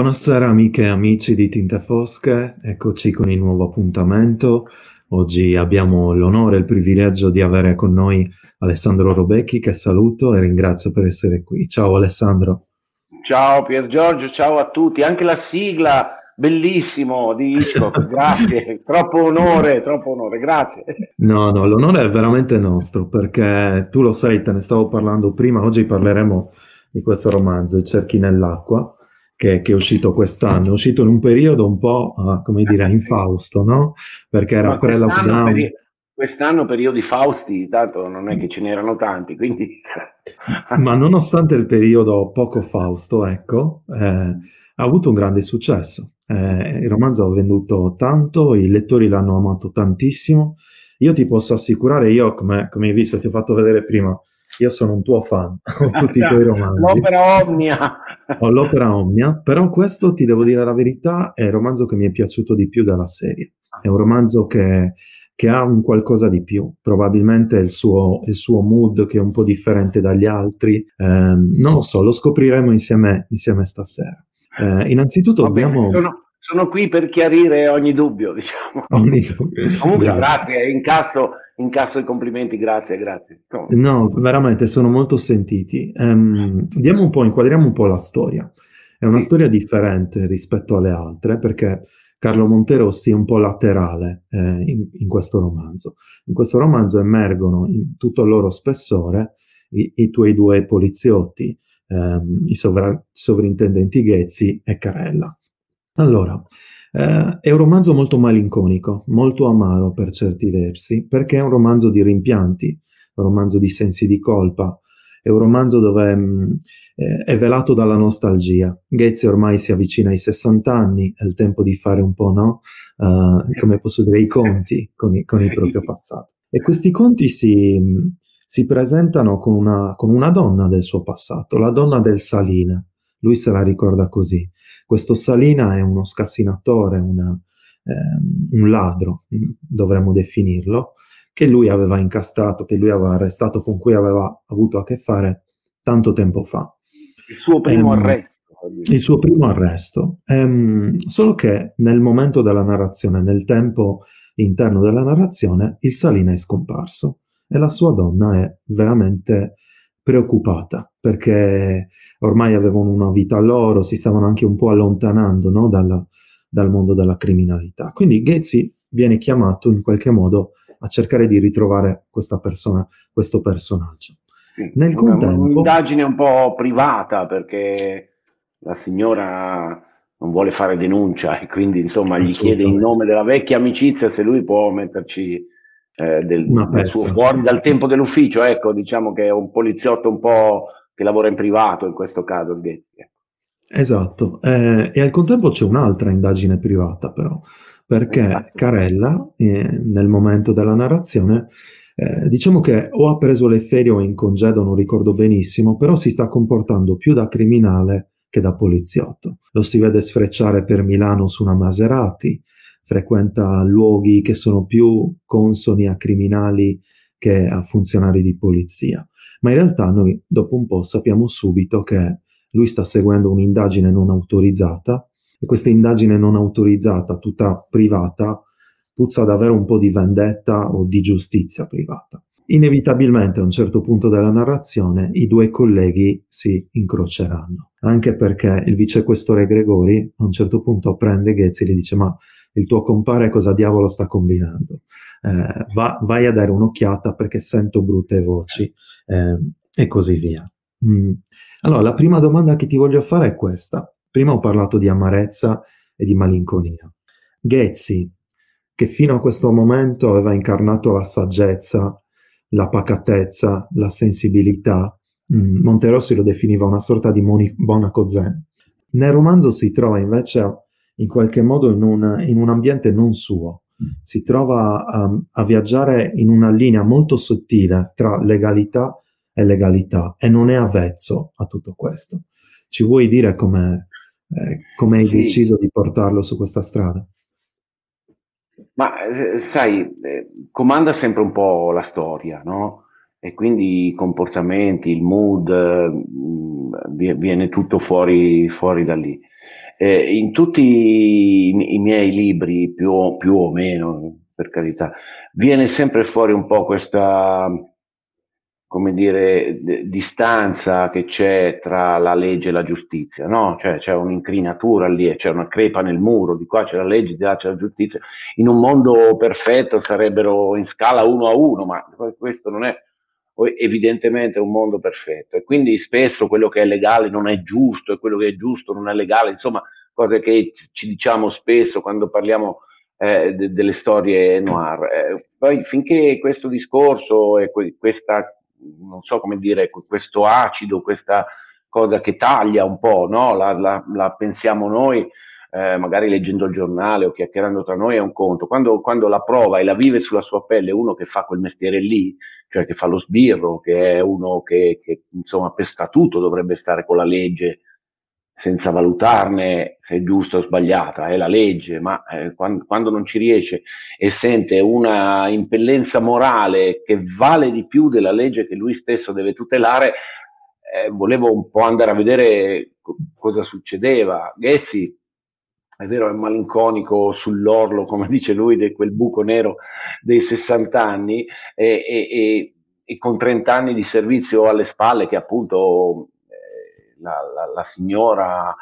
Buonasera amiche e amici di Tinte Fosche, eccoci con il nuovo appuntamento. Oggi abbiamo l'onore e il privilegio di avere con noi Alessandro Robecchi che saluto e ringrazio per essere qui. Ciao Alessandro. Ciao Pier Giorgio, ciao a tutti. Anche la sigla bellissimo di Hitchcock, grazie, troppo onore, troppo onore, grazie. No, no, l'onore è veramente nostro perché tu lo sai, te ne stavo parlando prima, oggi parleremo di questo romanzo, I cerchi nell'acqua, che, che, è uscito quest'anno, è uscito in un periodo un po', uh, come dire, infausto, no? Perché era pre-lockdown. Peri- quest'anno periodi fausti, tanto non è che ce n'erano tanti, quindi... Ma nonostante il periodo poco fausto, ecco, eh, ha avuto un grande successo. Eh, il romanzo ha venduto tanto, i lettori l'hanno amato tantissimo. Io ti posso assicurare, io come, come hai visto, ti ho fatto vedere prima, io sono un tuo fan, ho tutti i tuoi romanzi. L'opera Omnia. Ho l'opera Omnia, però questo, ti devo dire la verità, è il romanzo che mi è piaciuto di più della serie. È un romanzo che, che ha un qualcosa di più, probabilmente il suo, il suo, mood che è un po' differente dagli altri. Eh, non lo so, lo scopriremo insieme, insieme stasera. Eh, innanzitutto Vabbè, abbiamo... Sono, sono, qui per chiarire ogni dubbio, diciamo. Ogni dubbio. Comunque grazie, grazie incasso incasso i complimenti, grazie, grazie. No, veramente sono molto sentiti. Um, diamo un po', inquadriamo un po' la storia. È una sì. storia differente rispetto alle altre perché Carlo Montero sia un po' laterale eh, in, in, questo romanzo. In questo romanzo emergono in tutto il loro spessore i, i tuoi due poliziotti, ehm, i sovra- sovrintendenti Ghezzi e Carella. Allora, eh, è un romanzo molto malinconico, molto amaro per certi versi, perché è un romanzo di rimpianti, un romanzo di sensi di colpa, è un romanzo dove mh, mm, eh, è velato dalla nostalgia. Ghezzi ormai si avvicina ai 60 anni, è il tempo di fare un po', no? Uh, come posso dire, i conti con, i, con il proprio passato. E questi conti si, si presentano con una, con una donna del suo passato, la donna del Salina. Lui se la ricorda così. Questo Salina è uno scassinatore, una, ehm, un ladro, dovremmo definirlo, che lui aveva incastrato, che lui aveva arrestato, con cui aveva avuto a che fare tanto tempo fa. Il suo primo ehm, arresto. Il suo primo arresto. Ehm, solo che nel momento della narrazione, nel tempo interno della narrazione, il Salina è scomparso e la sua donna è veramente preoccupata perché ormai avevano una vita loro, si stavano anche un po' allontanando no, dalla, dal mondo della criminalità. Quindi Ghezzi viene chiamato in qualche modo a cercare di ritrovare questa persona, questo personaggio. Sì, Nel contempo, un'indagine un po' privata perché la signora non vuole fare denuncia e quindi insomma gli chiede in nome della vecchia amicizia se lui può metterci eh, del, del suo, fuori dal tempo dell'ufficio, ecco, diciamo che è un poliziotto un po' che lavora in privato in questo caso il Ghezzi. Ecco. Esatto, eh, e al contempo c'è un'altra indagine privata però, perché esatto. Carella eh, nel momento della narrazione eh, diciamo che o ha preso le ferie o è in congedo, non ricordo benissimo, però si sta comportando più da criminale che da poliziotto. Lo si vede sfrecciare per Milano su una Maserati, frequenta luoghi che sono più consoni a criminali che a funzionari di polizia. Ma in realtà noi dopo un po' sappiamo subito che lui sta seguendo un'indagine non autorizzata e questa indagine non autorizzata, tutta privata, puzza davvero un po' di vendetta o di giustizia privata. Inevitabilmente a un certo punto della narrazione i due colleghi si incroceranno, anche perché il vicequestore Gregori a un certo punto prende Ghezzi e gli dice ma il tuo compare cosa diavolo sta combinando. Eh, va, vai a dare un'occhiata perché sento brutte voci eh, e così via. Mm. Allora, la prima domanda che ti voglio fare è questa. Prima ho parlato di amarezza e di malinconia. Ghezzi, che fino a questo momento aveva incarnato la saggezza, la pacatezza, la sensibilità, mm, Monterossi lo definiva una sorta di Moni- Monaco Zen. Nel romanzo si trova invece in qualche modo in un, in un ambiente non suo. Si trova a, a, viaggiare in una linea molto sottile tra legalità e legalità e non è avvezzo a tutto questo. Ci vuoi dire come eh, hai sì. deciso di portarlo su questa strada? Ma eh, sai, eh, comanda sempre un po' la storia, no? E quindi i comportamenti, il mood, eh, viene tutto fuori, fuori da lì. Eh, in tutti i, i, miei libri, più, più o meno, per carità, viene sempre fuori un po' questa come dire, d- distanza che c'è tra la legge e la giustizia, no? Cioè c'è un'incrinatura lì, c'è una crepa nel muro, di qua c'è la legge, di là c'è la giustizia. In un mondo perfetto sarebbero in scala uno a uno, ma questo non è evidentemente un mondo perfetto e quindi spesso quello che è legale non è giusto e quello che è giusto non è legale, insomma, cose che ci diciamo spesso quando parliamo eh, de- delle storie noir. Eh, poi finché questo discorso e que- questa non so come dire, questo acido, questa cosa che taglia un po', no? la, la, la pensiamo noi, eh, magari leggendo il giornale o chiacchierando tra noi è un conto. Quando, quando, la prova e la vive sulla sua pelle uno che fa quel mestiere lì, cioè che fa lo sbirro, che è uno che, che insomma per statuto dovrebbe stare con la legge senza valutarne se è giusta o sbagliata, è la legge, ma eh, quando, quando, non ci riesce e sente una impellenza morale che vale di più della legge che lui stesso deve tutelare, eh, volevo un po' andare a vedere co- cosa succedeva. Ghezzi, è vero, è malinconico sull'orlo, come dice lui, di quel buco nero dei 60 anni e, e, e, con 30 anni di servizio alle spalle che appunto la, la, la signora eh,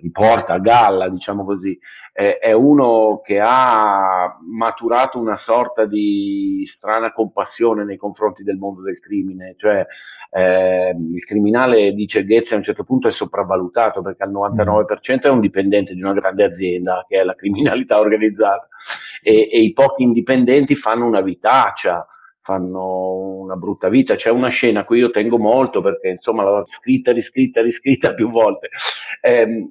riporta a galla, diciamo così, eh, è uno che ha maturato una sorta di strana compassione nei confronti del mondo del crimine, cioè eh, il criminale, dice Ghezzi, a un certo punto è sopravvalutato perché al 99% è un dipendente di una grande azienda che è la criminalità organizzata e, e i pochi indipendenti fanno una vitaccia fanno una brutta vita. C'è una scena a cui io tengo molto perché insomma l'ho scritta, riscritta, riscritta più volte. Eh,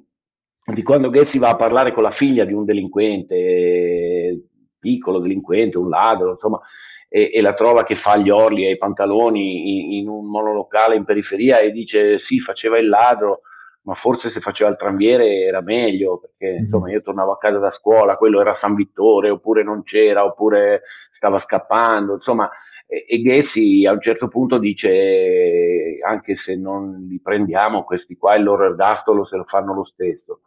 di quando Ghezzi va a parlare con la figlia di un delinquente, piccolo delinquente, un ladro, insomma, e, e la trova che fa gli orli e i pantaloni in, in, un monolocale in periferia e dice sì, faceva il ladro, ma forse se faceva il tranviere era meglio, perché mm-hmm. insomma io tornavo a casa da scuola, quello era San Vittore, oppure non c'era, oppure stava scappando, insomma e, Ghezzi a un certo punto dice anche se non li prendiamo questi qua il loro ergastolo se lo fanno lo stesso.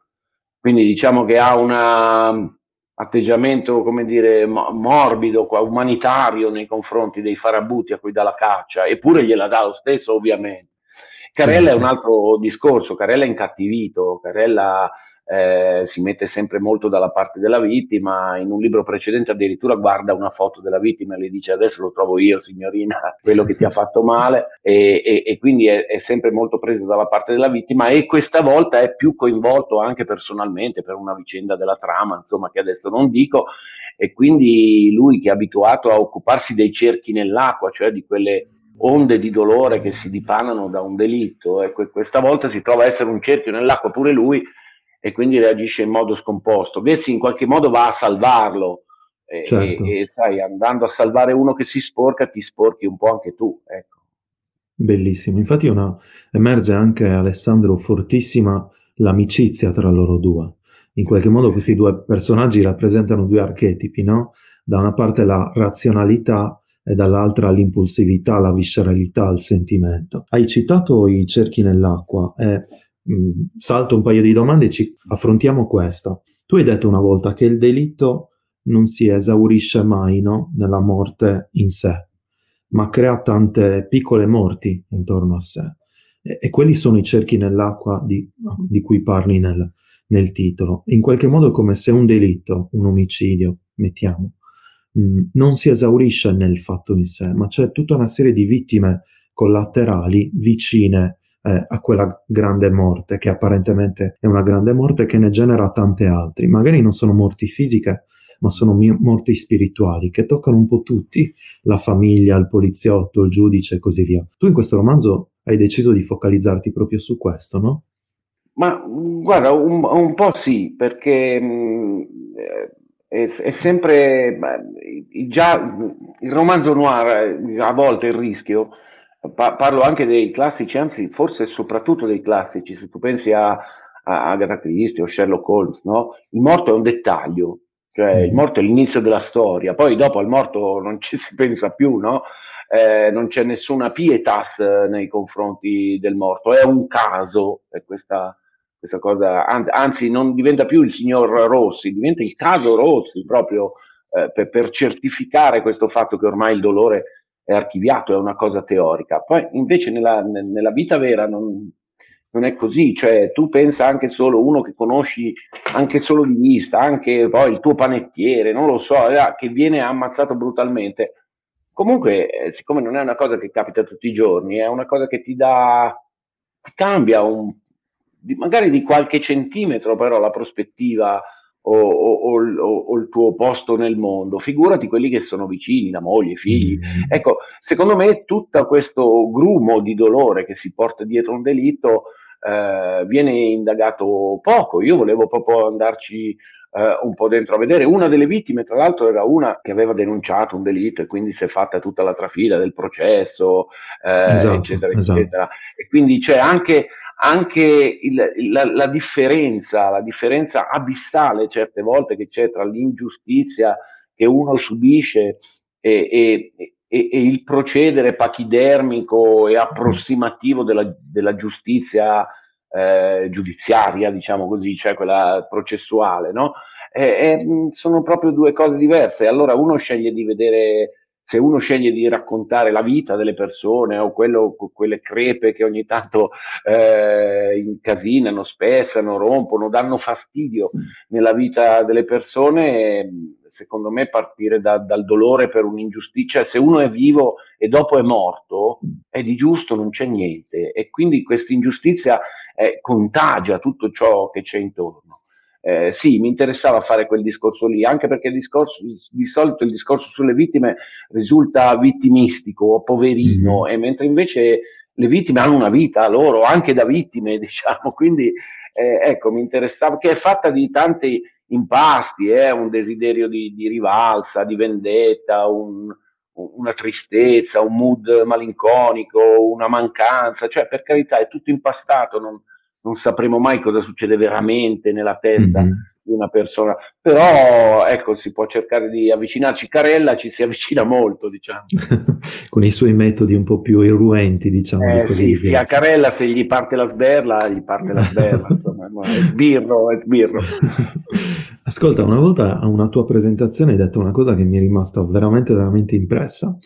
Quindi diciamo che ha un atteggiamento come dire morbido umanitario nei confronti dei farabuti a cui dà la caccia eppure gliela dà lo stesso ovviamente. Carella sì, è un altro discorso Carella è incattivito Carella eh, si mette sempre molto dalla parte della vittima, in un libro precedente addirittura guarda una foto della vittima e le dice adesso lo trovo io signorina, quello che ti ha fatto male. E, e, e quindi è, è, sempre molto preso dalla parte della vittima e questa volta è più coinvolto anche personalmente per una vicenda della trama, insomma che adesso non dico e quindi lui che è abituato a occuparsi dei cerchi nell'acqua, cioè di quelle onde di dolore che si dipanano da un delitto, ecco, questa volta si trova a essere un cerchio nell'acqua pure lui e quindi reagisce in modo scomposto. Vezzi in qualche modo va a salvarlo e, certo. e, e, sai, andando a salvare uno che si sporca, ti sporchi un po' anche tu. Ecco. Bellissimo, infatti una, emerge anche Alessandro fortissima l'amicizia tra loro due. In qualche modo questi due personaggi rappresentano due archetipi, no? Da una parte la razionalità e dall'altra l'impulsività, la visceralità, il sentimento. Hai citato i cerchi nell'acqua e Mm, salto un paio di domande e ci affrontiamo questa. Tu hai detto una volta che il delitto non si esaurisce mai no? nella morte in sé, ma crea tante piccole morti intorno a sé. E, e quelli sono i cerchi nell'acqua di, di cui parli nel, nel, titolo. In qualche modo è come se un delitto, un omicidio, mettiamo, mh, mm, non si esaurisce nel fatto in sé, ma c'è tutta una serie di vittime collaterali vicine eh, a quella grande morte, che apparentemente è una grande morte che ne genera tante altre. Magari non sono morti fisiche, ma sono mi- morti spirituali che toccano un po' tutti, la famiglia, il poliziotto, il giudice e così via. Tu in questo romanzo hai deciso di focalizzarti proprio su questo, no? Ma guarda, un, un po' sì, perché mh, è, è, sempre beh, già il romanzo noir a volte il rischio Pa- parlo anche dei classici, anzi forse soprattutto dei classici, se tu pensi a, a Agatha Christie o Sherlock Holmes, no? il morto è un dettaglio, cioè il mm. morto è l'inizio della storia, poi dopo al morto non ci si pensa più, no? eh, non c'è nessuna pietas nei confronti del morto, è un caso, è questa questa cosa, anzi non diventa più il signor Rossi, diventa il caso Rossi proprio eh, per, per, certificare questo fatto che ormai il dolore è archiviato, è una cosa teorica. Poi invece nella, nella vita vera non, non, è così, cioè tu pensa anche solo uno che conosci anche solo di vista, anche poi il tuo panettiere, non lo so, che viene ammazzato brutalmente. Comunque, eh, siccome non è una cosa che capita tutti i giorni, è una cosa che ti dà, ti cambia un, magari di qualche centimetro però la prospettiva o, o, o, o, il tuo posto nel mondo, figurati quelli che sono vicini, la moglie, i figli. Mm. Ecco, secondo me tutto questo grumo di dolore che si porta dietro un delitto eh, viene indagato poco. Io volevo proprio andarci eh, un po' dentro a vedere. Una delle vittime, tra l'altro, era una che aveva denunciato un delitto e quindi si è fatta tutta la trafila del processo, eh, esatto, eccetera, esatto. eccetera. E quindi c'è anche anche il, la, la, differenza, la differenza abissale certe volte che c'è tra l'ingiustizia che uno subisce e, e, e, e il procedere pachidermico e approssimativo della, della giustizia eh, giudiziaria, diciamo così, cioè quella processuale, no? E, sono proprio due cose diverse. Allora uno sceglie di vedere se uno sceglie di raccontare la vita delle persone o quello, quelle crepe che ogni tanto eh, incasinano, spezzano, rompono, danno fastidio nella vita delle persone, secondo me partire da, dal dolore per un'ingiustizia, cioè se uno è vivo e dopo è morto, è di giusto, non c'è niente. E quindi questa ingiustizia eh, contagia tutto ciò che c'è intorno eh, sì, mi interessava fare quel discorso lì, anche perché discorso, di solito il discorso sulle vittime risulta vittimistico o poverino, mm-hmm. e mentre invece le vittime hanno una vita loro, anche da vittime, diciamo, quindi eh, ecco, mi interessava, che è fatta di tanti impasti, eh, un desiderio di, di rivalsa, di vendetta, un, una tristezza, un mood malinconico, una mancanza, cioè per carità è tutto impastato, non, non sapremo mai cosa succede veramente nella testa mm-hmm. di una persona, però ecco, si può cercare di avvicinarci. Carella ci si avvicina molto, diciamo. Con i suoi metodi un po' più irruenti, diciamo. Eh, sì, sì, a Carella se gli parte la sberla, gli parte la sberla, insomma, è sbirro, è sbirro. Ascolta, una volta a una tua presentazione hai detto una cosa che mi è rimasta veramente, veramente impressa.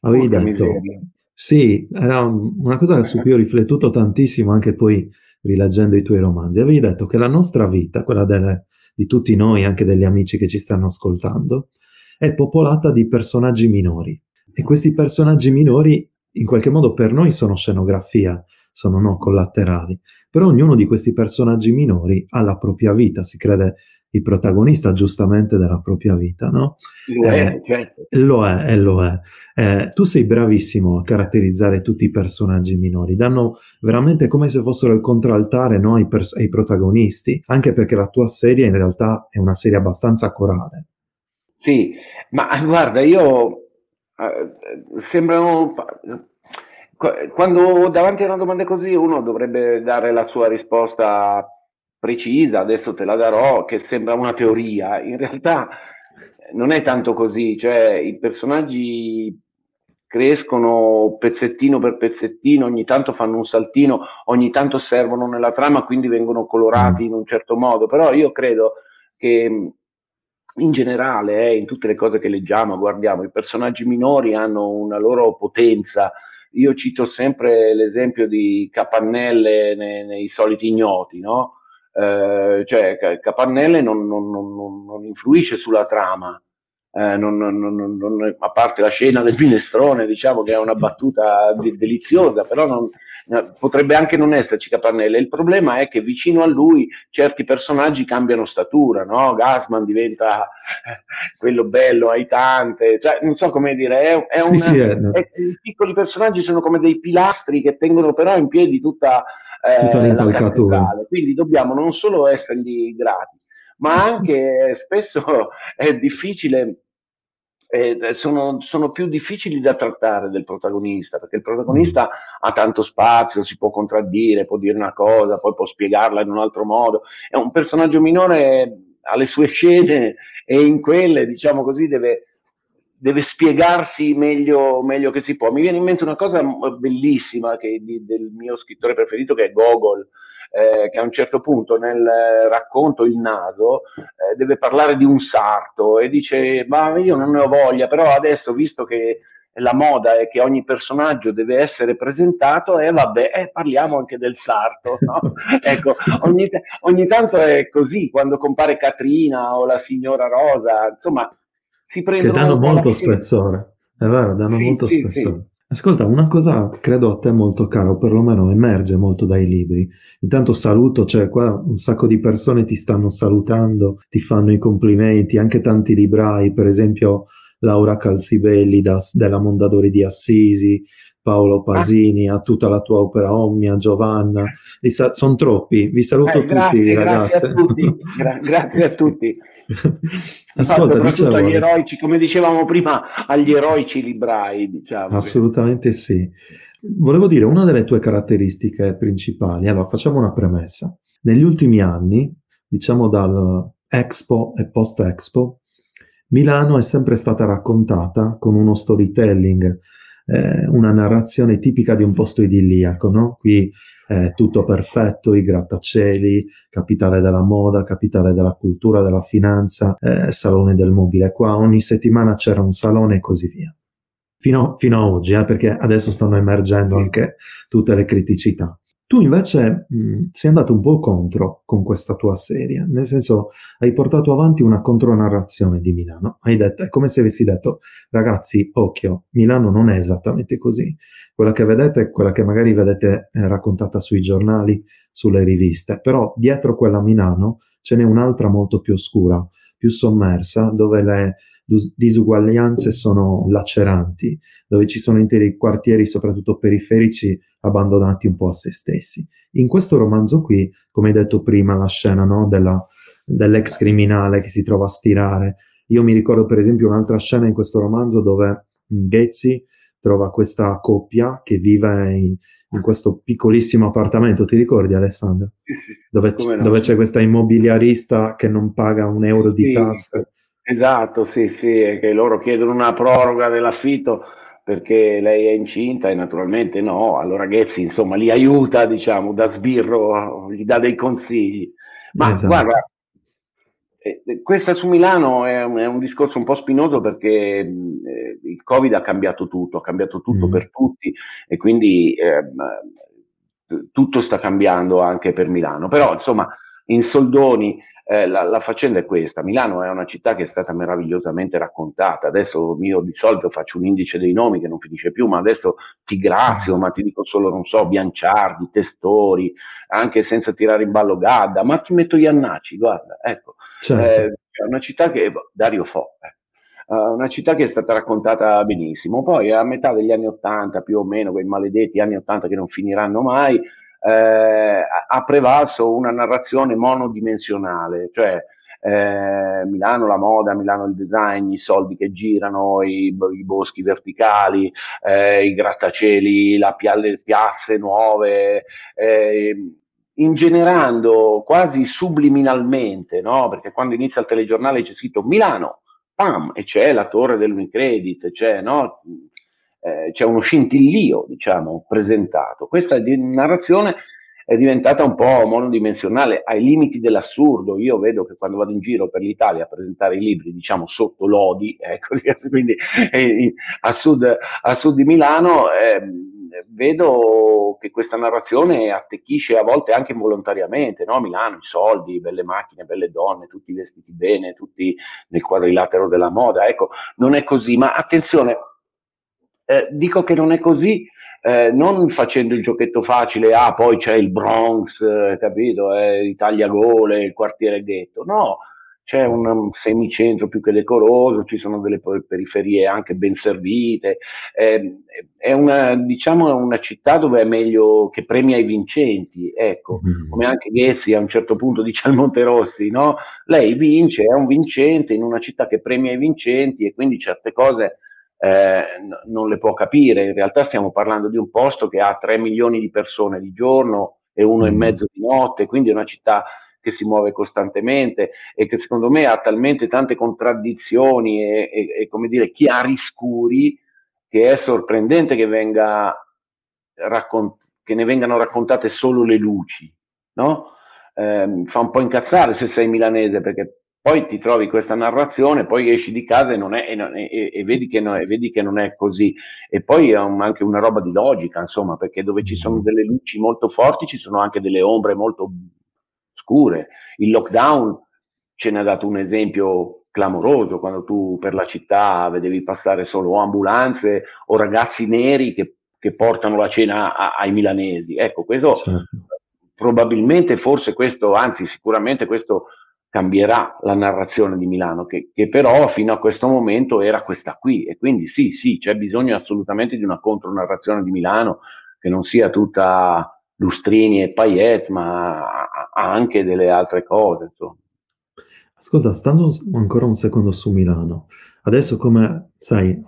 Avevi Porca detto... Miseria. Sì, era una cosa su cui ho riflettuto tantissimo anche poi rileggendo i tuoi romanzi, avevi detto che la nostra vita, quella delle, di tutti noi, anche degli amici che ci stanno ascoltando, è popolata di personaggi minori. E questi personaggi minori, in qualche modo, per noi sono scenografia, sono no collaterali. Però ognuno di questi personaggi minori ha la propria vita, si crede il protagonista giustamente della propria vita, no? Lo è, eh, certo. Lo è, e lo è. Eh, tu sei bravissimo a caratterizzare tutti i personaggi minori, danno veramente come se fossero il contraltare no, ai, pers- ai, protagonisti, anche perché la tua serie in realtà è una serie abbastanza corale. Sì, ma guarda, io eh, sembrano quando davanti a una domanda così uno dovrebbe dare la sua risposta precisa, adesso te la darò, che sembra una teoria, in realtà non è tanto così, cioè i personaggi crescono pezzettino per pezzettino, ogni tanto fanno un saltino, ogni tanto servono nella trama, quindi vengono colorati in un certo modo, però io credo che in generale, eh, in tutte le cose che leggiamo, guardiamo, i personaggi minori hanno una loro potenza. Io cito sempre l'esempio di Capannelle nei, nei soliti ignoti, no? Eh, cioè Capannelle non, non, non, non, influisce sulla trama, eh, a parte la scena del minestrone, diciamo che è una battuta de- deliziosa, però potrebbe anche non esserci Capannelle. Il problema è che vicino a lui certi personaggi cambiano statura, no? Gasman diventa quello bello, aitante, cioè, non so come dire, è, è sì, una, sì, è, no. è, i piccoli personaggi sono come dei pilastri che tengono però in piedi tutta tutta l'impalcatura. Quindi dobbiamo non solo essergli grati, ma anche spesso è difficile eh, sono, sono, più difficili da trattare del protagonista, perché il protagonista mm. ha tanto spazio, si può contraddire, può dire una cosa, poi può spiegarla in un altro modo. È un personaggio minore, ha le sue scene e in quelle, diciamo così, deve, deve spiegarsi meglio, meglio, che si può. Mi viene in mente una cosa bellissima che, di, del mio scrittore preferito che è Gogol, eh, che a un certo punto nel racconto Il naso eh, deve parlare di un sarto e dice ma io non ne ho voglia, però adesso visto che la moda è che ogni personaggio deve essere presentato e vabbè, eh, parliamo anche del sarto. No? ecco, ogni, ogni, tanto è così, quando compare Catrina o la signora Rosa, insomma, si prendono... Che danno molto spessore, è vero, danno sì, molto sì, spessore. Sì. Ascolta, una cosa credo a te molto cara, o perlomeno emerge molto dai libri. Intanto saluto, cioè qua un sacco di persone ti stanno salutando, ti fanno i complimenti, anche tanti librai, per esempio Laura Calzibelli da, della Mondadori di Assisi, Paolo Pasini, a tutta la tua opera Omnia, Giovanna, sa- sono troppi, vi saluto eh, grazie, tutti ragazzi. Grazie a tutti, Gra- grazie a tutti. Ascolta, dicevo, agli eroici, come dicevamo prima, agli eroici librai, diciamo. Assolutamente sì. Volevo dire, una delle tue caratteristiche principali, allora facciamo una premessa. Negli ultimi anni, diciamo dal Expo e post-Expo, Milano è sempre stata raccontata con uno storytelling, eh, una narrazione tipica di un posto idilliaco, no? Qui è tutto perfetto, i grattacieli, capitale della moda, capitale della cultura, della finanza, eh, salone del mobile. Qua ogni settimana c'era un salone e così via. Fino, fino a oggi, eh, perché adesso stanno emergendo anche tutte le criticità. Tu invece mh, sei andato un po' contro con questa tua serie, nel senso hai portato avanti una contronarrazione di Milano. Hai detto, è come se avessi detto, ragazzi, occhio, Milano non è esattamente così. Quella che vedete è quella che magari vedete eh, raccontata sui giornali, sulle riviste, però dietro quella Milano ce n'è un'altra molto più oscura, più sommersa, dove le disuguaglianze sono laceranti, dove ci sono interi quartieri, soprattutto periferici, abbandonati un po' a se stessi. In questo romanzo qui, come hai detto prima, la scena no, della, dell'ex criminale che si trova a stirare. Io mi ricordo per esempio un'altra scena in questo romanzo dove Ghezzi trova questa coppia che vive in, in questo piccolissimo appartamento, ti ricordi Alessandro? Sì, sì. Dove, c- no. dove c'è questa immobiliarista che non paga un euro sì, di tasse. Esatto, sì, sì, che loro chiedono una proroga dell'affitto perché lei è incinta e naturalmente no, allora Ghezzi insomma li aiuta, diciamo, da sbirro, gli dà dei consigli. Ma esatto. guarda, eh, eh, questa su Milano è un, è un, discorso un po' spinoso perché eh, il Covid ha cambiato tutto, ha cambiato tutto mm. per tutti e quindi eh, tutto sta cambiando anche per Milano. Però insomma, in soldoni eh, la, la, faccenda è questa, Milano è una città che è stata meravigliosamente raccontata, adesso io di solito faccio un indice dei nomi che non finisce più, ma adesso ti grazio, ma ti dico solo, non so, Bianciardi, Testori, anche senza tirare in ballo Gadda, ma ti metto Iannacci, guarda, ecco, certo. eh, è una città che, Dario Fo, eh, una città che è stata raccontata benissimo. Poi a metà degli anni Ottanta, più o meno, quei maledetti anni Ottanta che non finiranno mai, eh, ha prevalso una narrazione monodimensionale, cioè eh, Milano la moda, Milano il design, i soldi che girano, i, i boschi verticali, eh, i grattacieli, la, le piazze nuove, eh, ingenerando quasi subliminalmente, no? perché quando inizia il telegiornale c'è scritto Milano, pam, e c'è la torre dell'Unicredit, c'è no? Eh, c'è uno scintillio, diciamo, presentato. Questa narrazione è diventata un po' monodimensionale, ai limiti dell'assurdo. Io vedo che quando vado in giro per l'Italia a presentare i libri, diciamo sotto Lodi, ecco, quindi eh, a, sud, a, sud, di Milano, eh, vedo che questa narrazione attecchisce a volte anche involontariamente, no? Milano, i soldi, belle macchine, belle donne, tutti vestiti bene, tutti nel quadrilatero della moda. Ecco, non è così, ma attenzione, eh, dico che non è così, eh, non facendo il giochetto facile, ah poi c'è il Bronx, eh, capito, eh, Italia Gole, il quartiere ghetto, no, c'è un, un, semicentro più che decoroso, ci sono delle periferie anche ben servite, eh, è una, diciamo, una città dove è meglio che premia i vincenti, ecco, mm. come anche Ghezzi a un certo punto dice al Monterossi, no? Lei vince, è un vincente in una città che premia i vincenti e quindi certe cose eh, non le può capire. In realtà stiamo parlando di un posto che ha 3 milioni di persone di giorno e uno e mm. mezzo di notte, quindi è una città che si muove costantemente e che secondo me ha talmente tante contraddizioni e, e, e come dire, chiaroscuri che è sorprendente che, venga raccont- che ne vengano raccontate solo le luci. no? Eh, fa un po' incazzare se sei milanese perché poi ti trovi questa narrazione, poi esci di casa e, non è, e, e, e, vedi, che no, e vedi, che non è così. E poi è un, anche una roba di logica, insomma, perché dove ci sono delle luci molto forti ci sono anche delle ombre molto scure. Il lockdown ce ne ha dato un esempio clamoroso, quando tu per la città vedevi passare solo ambulanze o ragazzi neri che, che portano la cena a, ai milanesi. Ecco, questo certo. probabilmente, forse questo, anzi sicuramente questo cambierà la narrazione di Milano, che, che, però fino a questo momento era questa qui. E quindi sì, sì, c'è bisogno assolutamente di una contronarrazione di Milano che non sia tutta lustrini e paillette, ma anche delle altre cose. Insomma. Ascolta, stando ancora un secondo su Milano, adesso come sai,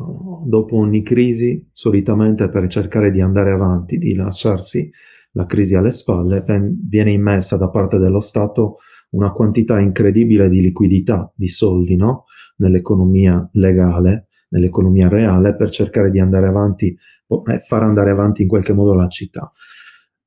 dopo ogni crisi, solitamente per cercare di andare avanti, di lasciarsi la crisi alle spalle, viene immessa da parte dello Stato una quantità incredibile di liquidità, di soldi, no? Nell'economia legale, nell'economia reale, per cercare di andare avanti, e far andare avanti in qualche modo la città.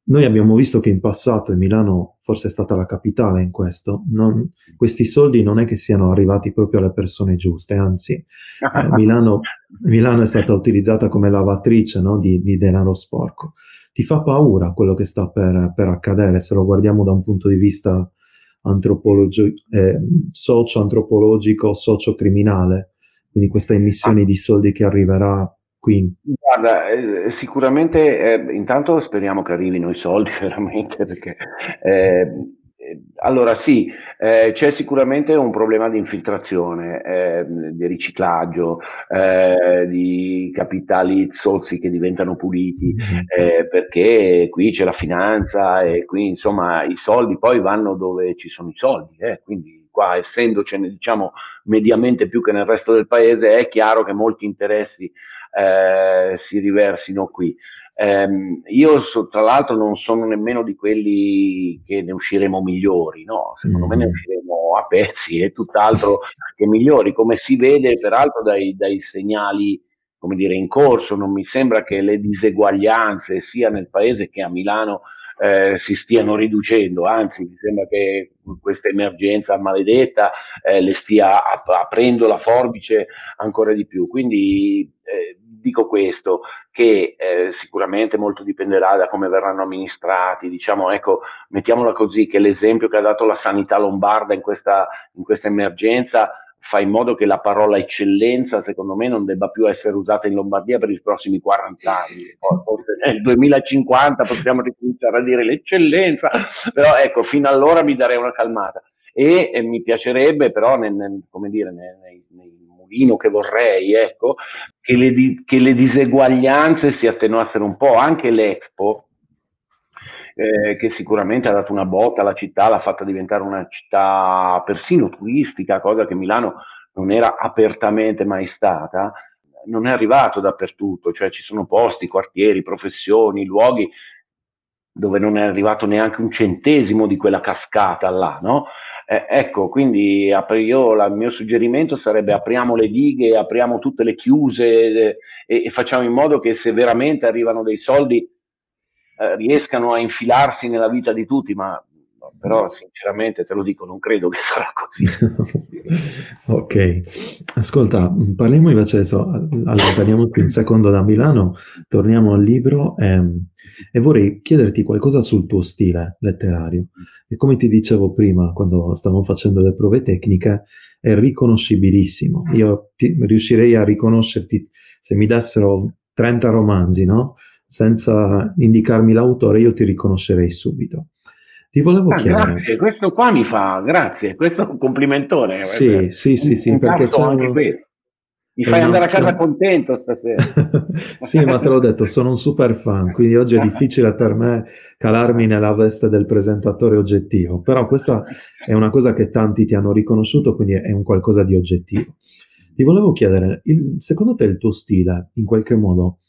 Noi abbiamo visto che in passato, e Milano forse è stata la capitale in questo, non, questi soldi non è che siano arrivati proprio alle persone giuste, anzi eh, Milano, Milano, è stata utilizzata come lavatrice no, di, di, denaro sporco. Ti fa paura quello che sta per, per accadere se lo guardiamo da un punto di vista antropologi- eh, socio-antropologico, socio-criminale, quindi questa emissione di soldi che arriverà qui? Guarda, eh, sicuramente eh, intanto speriamo che arrivino i soldi veramente perché eh, allora sì, eh, c'è sicuramente un problema di infiltrazione, eh, di riciclaggio, eh, di capitali zozzi che diventano puliti, mm-hmm. eh, perché qui c'è la finanza e qui insomma i soldi poi vanno dove ci sono i soldi, eh, quindi qua essendocene diciamo mediamente più che nel resto del paese è chiaro che molti interessi eh, si riversino qui. Um, io so, tra l'altro non sono nemmeno di quelli che ne usciremo migliori, no? Secondo mm. me ne mm. usciremo a pezzi e tutt'altro che migliori, come si vede peraltro dai, dai segnali come dire, in corso. Non mi sembra che le diseguaglianze sia nel paese che a Milano eh, si stiano riducendo, anzi mi sembra che questa emergenza maledetta eh, le stia ap- aprendo la forbice ancora di più. Quindi eh, dico questo, che eh, sicuramente molto dipenderà da come verranno amministrati, diciamo, ecco, mettiamola così, che l'esempio che ha dato la sanità lombarda in questa, in questa emergenza fa in modo che la parola eccellenza, secondo me, non debba più essere usata in Lombardia per i prossimi 40 anni. Forse nel 2050 possiamo ricominciare a dire l'eccellenza, però ecco, fino allora mi darei una calmata. E, e mi piacerebbe però, nel, nel, come dire, nel, nel mulino che vorrei, ecco, che le, di, che le diseguaglianze si attenuassero un po', anche l'Expo, eh, che sicuramente ha dato una botta alla città, l'ha fatta diventare una città persino turistica, cosa che Milano non era apertamente mai stata, non è arrivato dappertutto, cioè ci sono posti, quartieri, professioni, luoghi dove non è arrivato neanche un centesimo di quella cascata là, no? Eh, ecco, quindi io, la, il mio suggerimento sarebbe apriamo le dighe, apriamo tutte le chiuse eh, e, e, facciamo in modo che se veramente arrivano dei soldi eh, riescano a infilarsi nella vita di tutti, ma però sinceramente te lo dico, non credo che sarà così. ok, ascolta, parliamo invece adesso, allontaniamoci un secondo da Milano, torniamo al libro ehm, e vorrei chiederti qualcosa sul tuo stile letterario. E come ti dicevo prima, quando stavamo facendo le prove tecniche, è riconoscibilissimo. Io ti, riuscirei a riconoscerti se mi dessero 30 romanzi, no? Senza indicarmi l'autore, io ti riconoscerei subito. Ti volevo ah, chiedere. Grazie, questo qua mi fa, grazie, questo è un complimentone. Sì, eh, sì, sì, sì, perché c'è anche questo. Mi fai andare a casa contento stasera. sì, ma te l'ho detto, sono un super fan, quindi oggi è difficile per me calarmi nella veste del presentatore oggettivo, però questa è una cosa che tanti ti hanno riconosciuto, quindi è un qualcosa di oggettivo. Ti volevo chiedere, il, secondo te il tuo stile, in qualche modo,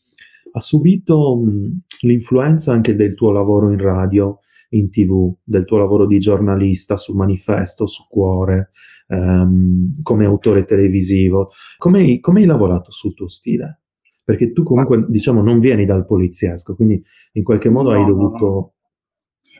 ha subito mh, l'influenza anche del tuo lavoro in radio, in tv, del tuo lavoro di giornalista su Manifesto, su Cuore, um, come autore televisivo. Come, come hai lavorato sul tuo stile? Perché tu comunque, diciamo, non vieni dal poliziesco, quindi in qualche modo no, hai dovuto... No.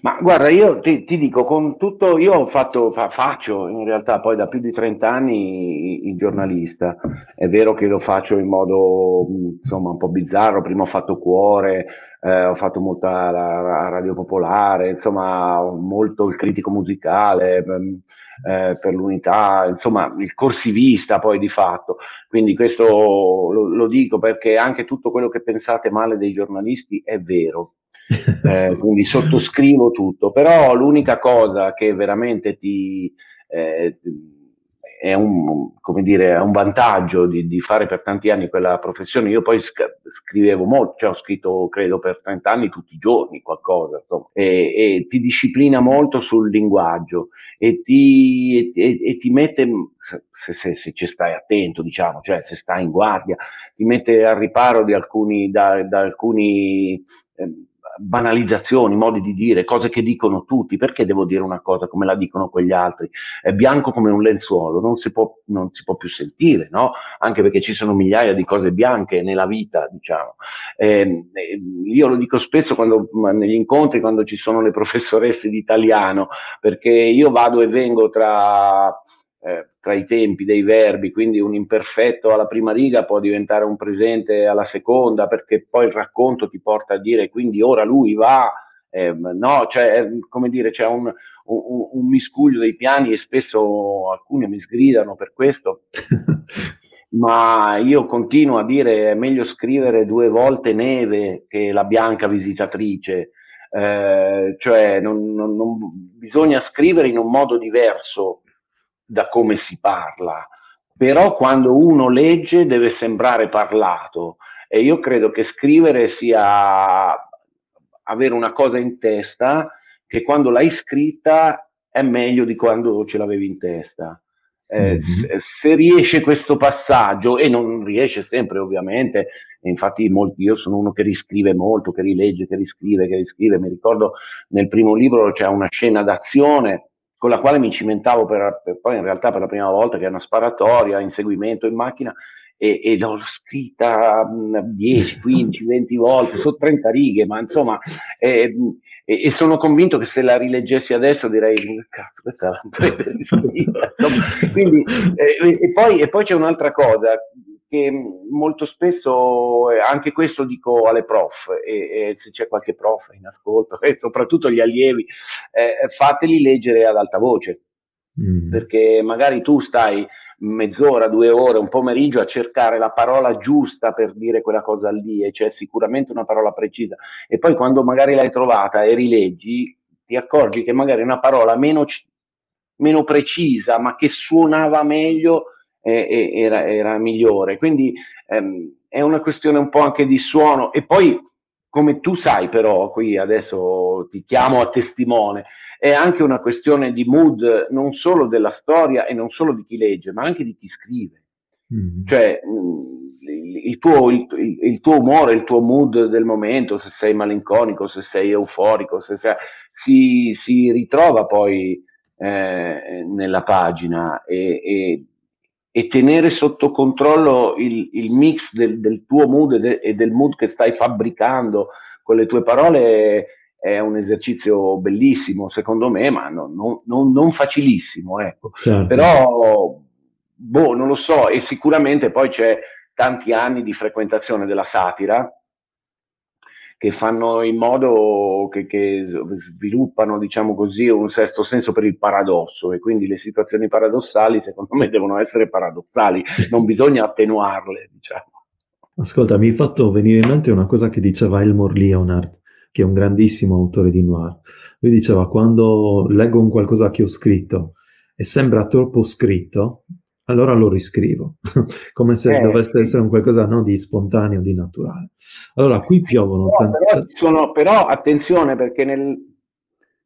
Ma guarda, io ti, ti, dico, con tutto, io ho fatto, fa, faccio in realtà poi da più di 30 anni il giornalista. È vero che lo faccio in modo insomma un po' bizzarro, prima ho fatto cuore, eh, ho fatto molta la, la radio popolare, insomma molto il critico musicale. Ehm, eh, per l'unità, insomma il corsivista poi di fatto. Quindi questo lo, lo, dico perché anche tutto quello che pensate male dei giornalisti è vero. Eh, quindi sottoscrivo tutto, però l'unica cosa che veramente ti, eh, è un, dire, è un vantaggio di, di, fare per tanti anni quella professione. Io poi scrivevo molto, cioè ho scritto credo per 30 anni tutti i giorni qualcosa, insomma, e, e ti disciplina molto sul linguaggio e ti, e, e ti mette, se, se, se, ci stai attento, diciamo, cioè se stai in guardia, ti mette al riparo di alcuni, da, da alcuni eh, banalizzazioni, modi di dire, cose che dicono tutti, perché devo dire una cosa come la dicono quegli altri? È bianco come un lenzuolo, non si può, non si può più sentire, no? Anche perché ci sono migliaia di cose bianche nella vita, diciamo. Eh, io lo dico spesso quando, negli incontri, quando ci sono le professoresse di italiano, perché io vado e vengo tra eh, tra i tempi dei verbi, quindi un imperfetto alla prima riga può diventare un presente alla seconda, perché poi il racconto ti porta a dire quindi ora lui va, eh, no, cioè, come dire, c'è un, un, un, miscuglio dei piani e spesso alcuni mi sgridano per questo. ma io continuo a dire è meglio scrivere due volte neve che la bianca visitatrice, eh, cioè non, non, non, bisogna scrivere in un modo diverso da come si parla, però quando uno legge deve sembrare parlato e io credo che scrivere sia avere una cosa in testa che quando l'hai scritta è meglio di quando ce l'avevi in testa. Eh, mm-hmm. se, se, riesce questo passaggio, e non riesce sempre ovviamente, infatti molti, io sono uno che riscrive molto, che rilegge, che riscrive, che riscrive, mi ricordo nel primo libro c'è una scena d'azione con la quale mi cimentavo per, per, poi in realtà per la prima volta che è una sparatoria, inseguimento in macchina e, e l'ho scritta 10, 15, 20 volte, su 30 righe, ma insomma, e, e, e, sono convinto che se la rileggessi adesso direi, cazzo, questa è scritta. Quindi, eh, e, poi, e poi c'è un'altra cosa, che molto spesso, eh, anche questo dico alle prof, e, e se c'è qualche prof in ascolto, e soprattutto gli allievi, eh, fateli leggere ad alta voce, mm. perché magari tu stai mezz'ora, due ore, un pomeriggio a cercare la parola giusta per dire quella cosa lì, e c'è sicuramente una parola precisa, e poi quando magari l'hai trovata e rileggi, ti accorgi che magari una parola meno, meno precisa, ma che suonava meglio, eh, era, era, migliore. Quindi ehm, è una questione un po' anche di suono e poi come tu sai però, qui adesso ti chiamo a testimone, è anche una questione di mood non solo della storia e non solo di chi legge, ma anche di chi scrive. Mm-hmm. Cioè, il tuo, il, il tuo, umore, il tuo mood del momento, se sei malinconico, se sei euforico, se sei, si, si, ritrova poi eh, nella pagina e, e e tenere sotto controllo il, il mix del, del, tuo mood e, de, e, del mood che stai fabbricando con le tue parole è un esercizio bellissimo, secondo me, ma non, non, non, non facilissimo. Ecco. Certo. Però, boh, non lo so, e sicuramente poi c'è tanti anni di frequentazione della satira, che fanno in modo che, che, sviluppano, diciamo così, un sesto senso per il paradosso e quindi le situazioni paradossali, secondo me, devono essere paradossali, non bisogna attenuarle, diciamo. Ascolta, mi hai fatto venire in mente una cosa che diceva Elmore Leonard, che è un grandissimo autore di noir. Lui diceva, quando leggo un qualcosa che ho scritto e sembra troppo scritto, allora lo riscrivo, come se eh, dovesse sì. essere un qualcosa no, di spontaneo, di naturale. Allora, qui piovono... Però, tante... però, sono, però attenzione perché nel,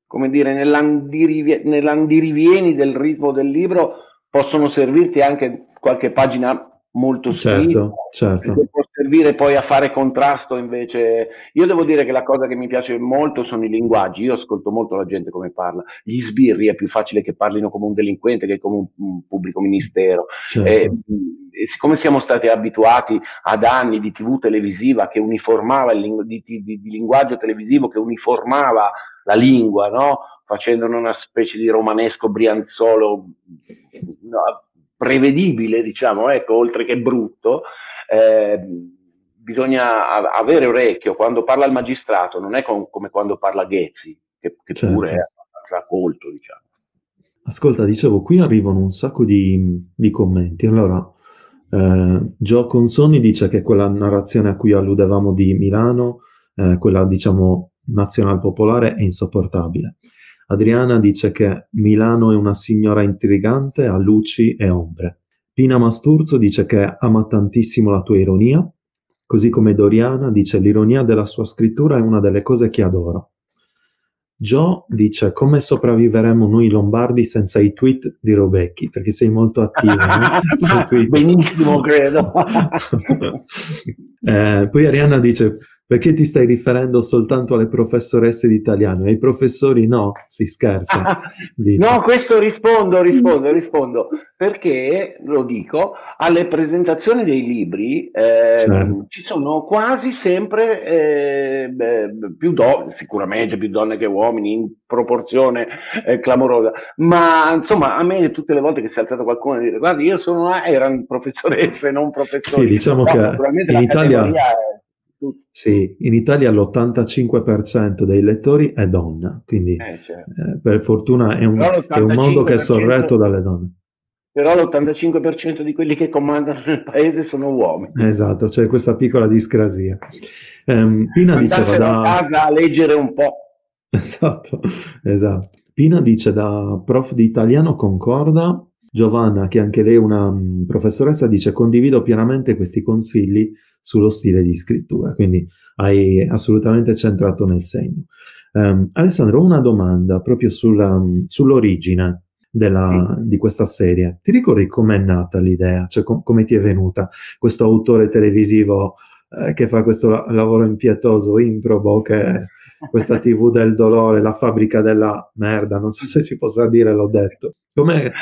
come dire, nell'andirivieni del ritmo del libro possono servirti anche qualche pagina molto certo, scritto, certo. che può servire poi a fare contrasto invece. Io devo dire che la cosa che mi piace molto sono i linguaggi, io ascolto molto la gente come parla, gli sbirri è più facile che parlino come un delinquente che come un, un pubblico ministero. Certo. E, e siccome siamo stati abituati ad anni di tv televisiva che uniformava il lingu- di, di, di linguaggio televisivo che uniformava la lingua, no? facendone una specie di romanesco brianzolo no, prevedibile, diciamo, ecco, oltre che brutto, eh, bisogna avere orecchio. Quando parla il magistrato non è con, come quando parla Ghezzi, che, che certo. pure è abbastanza colto, diciamo. Ascolta, dicevo, qui arrivano un sacco di, di commenti. Allora, eh, Gio Consoni dice che quella narrazione a cui alludevamo di Milano, eh, quella diciamo nazional popolare, è insopportabile. Adriana dice che Milano è una signora intrigante a luci e ombre. Pina Masturzo dice che ama tantissimo la tua ironia, così come Doriana dice l'ironia della sua scrittura è una delle cose che adoro. Joe dice come sopravviveremo noi lombardi senza i tweet di Robecchi, perché sei molto attivo no? Benissimo, credo. eh, poi Arianna dice perché ti stai riferendo soltanto alle professoresse di italiano? Ai professori no, si scherza. no, questo rispondo, rispondo, rispondo, perché, lo dico, alle presentazioni dei libri eh, certo. ci sono quasi sempre eh, più donne, sicuramente più donne che uomini, in proporzione eh, clamorosa, ma insomma a me tutte le volte che si è alzato qualcuno e dire guarda io sono, erano professoresse, non professori. Sì, diciamo che in Italia... È, sì, in Italia l'85% dei lettori è donna, quindi eh, certo. eh, per fortuna è un, è un, mondo che è sorretto dalle donne. Però l'85% di quelli che comandano nel paese sono uomini. Esatto, c'è questa piccola discrasia. Um, Pina diceva da... a casa a leggere un po'. Esatto, esatto. Pina dice da prof di italiano concorda Giovanna, che anche lei è una mm, professoressa, dice condivido pienamente questi consigli sullo stile di scrittura, quindi hai assolutamente centrato nel segno. Um, Alessandro, una domanda proprio sulla, mm, sull'origine della, di questa serie. Ti ricordi com'è nata l'idea? Cioè com- come ti è venuta questo autore televisivo eh, che fa questo la- lavoro impietoso, improbo, che è questa TV del dolore, la fabbrica della merda, non so se si possa dire, l'ho detto. Come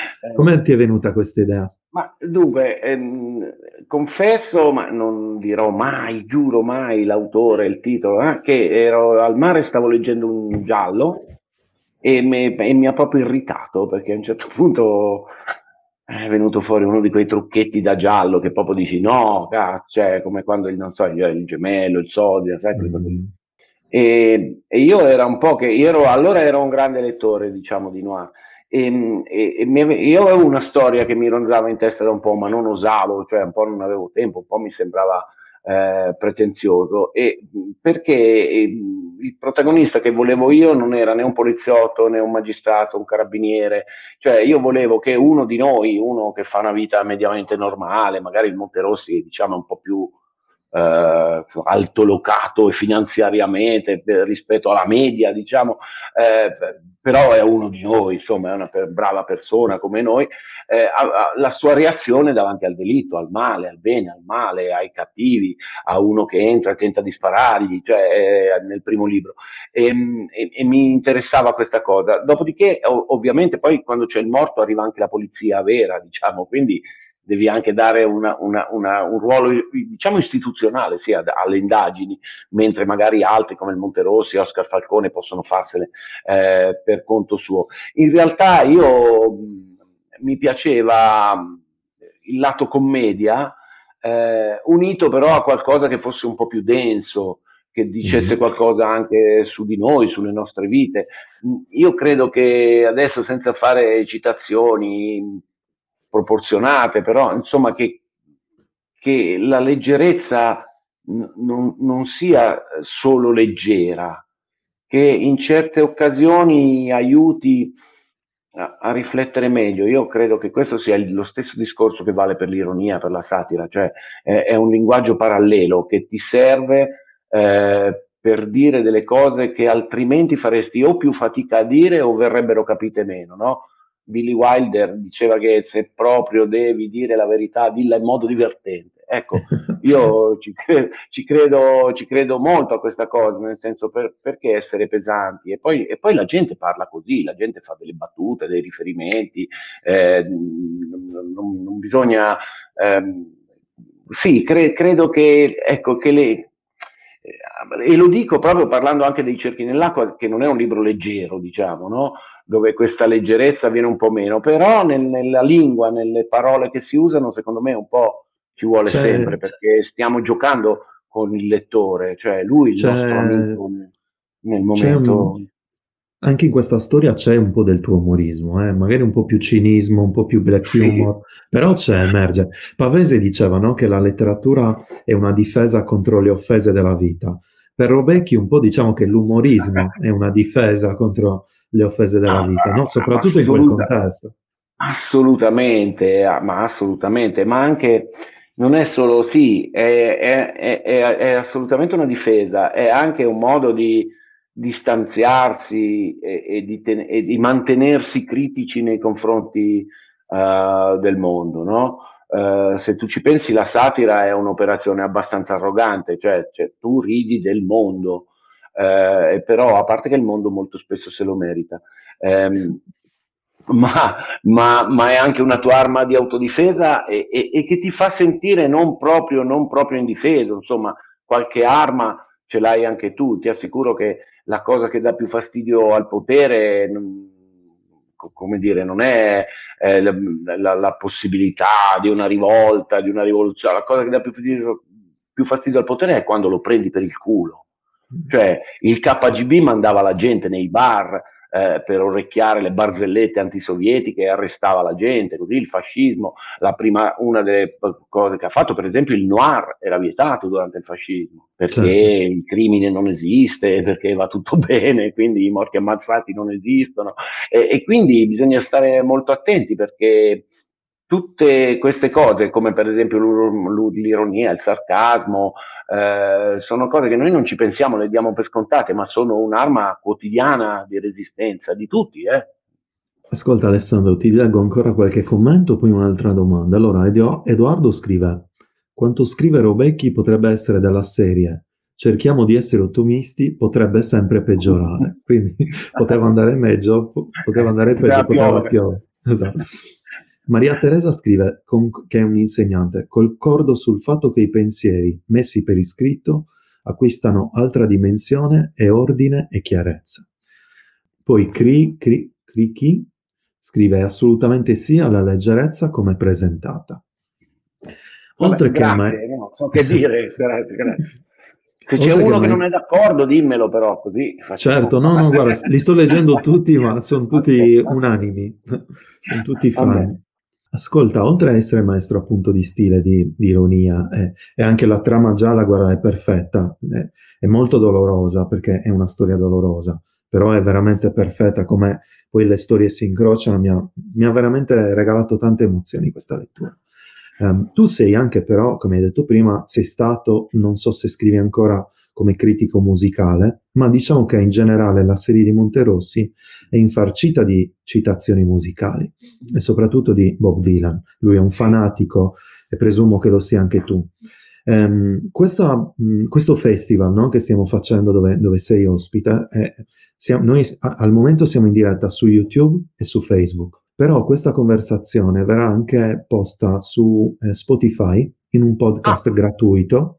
eh. ti è venuta questa idea? Ma dunque, ehm, confesso, ma non dirò mai, giuro mai l'autore, il titolo, eh, che ero al mare e stavo leggendo un giallo e, me, e mi ha proprio irritato perché a un certo punto è venuto fuori uno di quei trucchetti da giallo che proprio dici no, cazzo, cioè come quando il, non so, il gemello, il sodio, sai, mm. e, e, io era un po' che, io ero, allora ero un grande lettore, diciamo, di Noir e, e, e mi, io avevo una storia che mi ronzava in testa da un po', ma non osavo, cioè un po' non avevo tempo, un po' mi sembrava eh, pretenzioso. E perché il protagonista che volevo io non era né un poliziotto né un magistrato, un carabiniere, cioè io volevo che uno di noi, uno che fa una vita mediamente normale, magari il Monterossi, diciamo, un po' più eh, altolocato finanziariamente rispetto alla media, diciamo, eh, però è uno di noi, insomma, è una per, brava persona come noi, eh, ha, ha la sua reazione davanti al delitto, al male, al bene, al male, ai cattivi, a uno che entra e tenta di sparargli, cioè eh, nel primo libro. E, e, e, mi interessava questa cosa. Dopodiché, ov- ovviamente, poi quando c'è il morto arriva anche la polizia vera, diciamo, quindi devi anche dare una, una, una, un ruolo, diciamo, istituzionale sì, alle indagini, mentre magari altri come il Monterossi, Oscar Falcone possono farsene eh, per conto suo. In realtà io mi piaceva il lato commedia, eh, unito però a qualcosa che fosse un po' più denso, che dicesse mm-hmm. qualcosa anche su di noi, sulle nostre vite. Io credo che adesso, senza fare citazioni, proporzionate, però insomma che, che la leggerezza n- non, non sia solo leggera, che in certe occasioni aiuti a, a, riflettere meglio. Io credo che questo sia lo stesso discorso che vale per l'ironia, per la satira, cioè è, è un linguaggio parallelo che ti serve eh, per dire delle cose che altrimenti faresti o più fatica a dire o verrebbero capite meno, no? Billy Wilder diceva che se proprio devi dire la verità, dilla in modo divertente. Ecco, io ci, ci, credo, ci credo, molto a questa cosa, nel senso per, perché essere pesanti? E poi, e poi, la gente parla così, la gente fa delle battute, dei riferimenti, eh, non, non, bisogna... Ehm, sì, cre, credo che, ecco, che le, e lo dico proprio parlando anche dei cerchi nell'acqua, che non è un libro leggero, diciamo, no? Dove questa leggerezza viene un po' meno, però nel, nella lingua, nelle parole che si usano, secondo me un po' ci vuole c'è, sempre, perché stiamo giocando con il lettore, cioè lui il nostro amico nel momento... Un, anche in questa storia c'è un po' del tuo umorismo, eh? magari un po' più cinismo, un po' più black sì. humor, però c'è, emerge. Pavese diceva no, che la letteratura è una difesa contro le offese della vita. Per Robecchi un po' diciamo che l'umorismo è una difesa contro le offese della vita, no? soprattutto in quel contesto. Assolutamente, ah, ma assolutamente, ma anche non è solo sì, è, è, è, è assolutamente una difesa, è anche un modo di distanziarsi e, e, di, ten- e, di, mantenersi critici nei confronti uh, del mondo, no? Uh, se tu ci pensi, la satira è un'operazione abbastanza arrogante, cioè, cioè tu ridi del mondo, uh, però a parte che il mondo molto spesso se lo merita. Um, ma, ma, ma, è anche una tua arma di autodifesa e, e, e, che ti fa sentire non proprio, non proprio indifeso, insomma, qualche arma ce l'hai anche tu, ti assicuro che la cosa che dà più fastidio al potere, come dire, non è eh, la, la, la, possibilità di una rivolta, di una rivoluzione, la cosa che dà più fastidio, più fastidio al potere è quando lo prendi per il culo. Cioè il KGB mandava la gente nei bar, eh, per orecchiare le barzellette antisovietiche e arrestava la gente, così il fascismo, la prima, una delle cose che ha fatto, per esempio il noir era vietato durante il fascismo, perché certo. il crimine non esiste, perché va tutto bene, quindi i morti ammazzati non esistono e, e quindi bisogna stare molto attenti perché tutte queste cose, come per esempio l'ironia, il sarcasmo, eh, sono cose che noi non ci pensiamo, le diamo per scontate, ma sono un'arma quotidiana di resistenza di tutti. Eh. Ascolta Alessandro, ti leggo ancora qualche commento, poi un'altra domanda. Allora, Edoardo scrive, quanto scrive Robecchi potrebbe essere della serie, cerchiamo di essere ottimisti, potrebbe sempre peggiorare. Quindi poteva andare meglio, poteva andare peggio, poteva piovere. Esatto. Maria Teresa scrive, con, che è un insegnante, concordo sul fatto che i pensieri messi per iscritto acquistano altra dimensione e ordine e chiarezza. Poi Cri, Cri, Crichi scrive assolutamente sì alla leggerezza come presentata. Oltre Vabbè, che grazie, ma... no, so che dire, grazie, grazie. Se c'è Oltre uno che, che non è d'accordo, dimmelo però, così. Certo, no, no, guarda, li sto leggendo tutti, ma sono tutti unanimi, sono tutti fan. Ascolta, oltre a essere maestro appunto di stile, di, di ironia, eh, e anche la trama gialla, guarda, è perfetta, eh, è molto dolorosa perché è una storia dolorosa, però è veramente perfetta come poi le storie si incrociano, mi ha, mi ha veramente regalato tante emozioni questa lettura. Um, tu sei anche però, come hai detto prima, sei stato, non so se scrivi ancora come critico musicale, ma diciamo che in generale la serie di Monterossi è infarcita di citazioni musicali e soprattutto di Bob Dylan. Lui è un fanatico e presumo che lo sia anche tu. Um, questa, mh, questo festival no, che stiamo facendo dove, dove sei ospite, eh, siamo, noi a, al momento siamo in diretta su YouTube e su Facebook, però questa conversazione verrà anche posta su eh, Spotify in un podcast ah. gratuito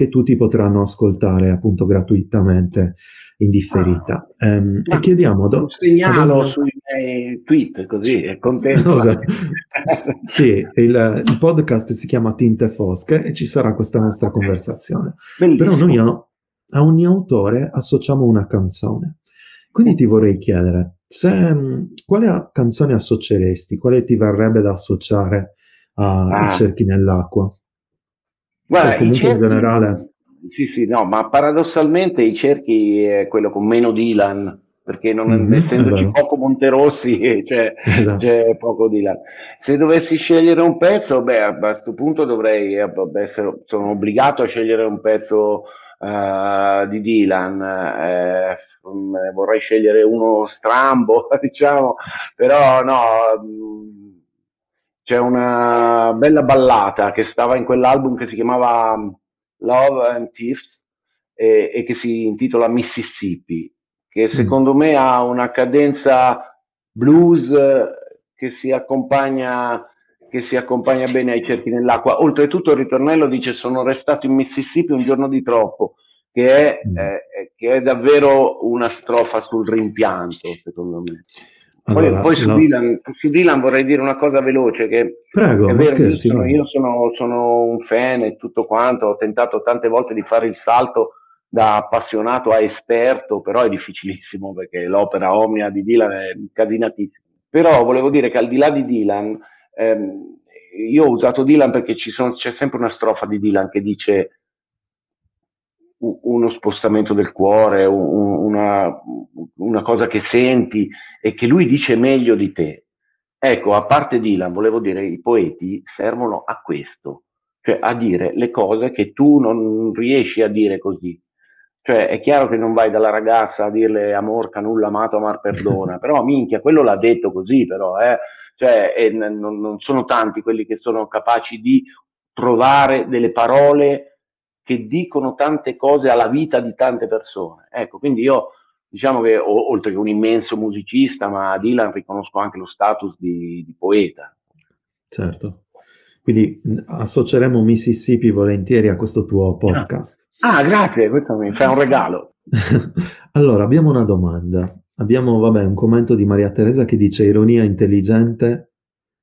che tutti potranno ascoltare appunto gratuitamente in differita. Ah, um, e chiediamo segnalo ad... sui miei tweet così è contento. Esatto. sì, il, il, podcast si chiama Tinte Fosche e ci sarà questa nostra conversazione. Bellissimo. Però noi a, a, ogni autore associamo una canzone. Quindi ti vorrei chiedere se, quale canzone associeresti, quale ti verrebbe da associare a ah. Cerchi nell'acqua? Guarda, comunque cerchi, in generale... Sì, sì, no, ma paradossalmente i cerchi è quello con meno Dylan, perché non, mm-hmm, essendoci poco Monterossi cioè, esatto. c'è poco Dylan. Se dovessi scegliere un pezzo, beh, a questo punto dovrei, eh, beh, sono obbligato a scegliere un pezzo uh, di Dylan. Eh, vorrei scegliere uno strambo, diciamo, però no, mm, c'è una bella ballata che stava in quell'album che si chiamava Love and Thieves e, e che si intitola Mississippi, che mm. secondo me ha una cadenza blues che si accompagna che si accompagna bene ai cerchi nell'acqua. Oltretutto il ritornello dice sono restato in Mississippi un giorno di troppo, che è, mm. eh, che è davvero una strofa sul rimpianto, secondo me. Allora, poi, poi su, no. Dylan, su, Dylan, vorrei dire una cosa veloce che Prego, vero, scherzi, io, sono, io sono, sono, un fan e tutto quanto, ho tentato tante volte di fare il salto da appassionato a esperto, però è difficilissimo perché l'opera omnia di Dylan è casinatissima. Però volevo dire che al di là di Dylan, ehm, io ho usato Dylan perché sono, c'è sempre una strofa di Dylan che dice uno spostamento del cuore, una, una, cosa che senti e che lui dice meglio di te. Ecco, a parte Dylan, volevo dire, i poeti servono a questo, cioè a dire le cose che tu non riesci a dire così. Cioè, è chiaro che non vai dalla ragazza a dirle amor canulla amato, amar perdona, però minchia, quello l'ha detto così, però, eh. Cioè, eh, non, non sono tanti quelli che sono capaci di trovare delle parole che dicono tante cose alla vita di tante persone. Ecco, quindi io diciamo che o, oltre che un immenso musicista, ma a Dylan riconosco anche lo status di, di poeta. Certo. Quindi associeremo Mississippi volentieri a questo tuo podcast. Ah, ah grazie, questo mi fa un regalo. allora, abbiamo una domanda. Abbiamo, vabbè, un commento di Maria Teresa che dice ironia intelligente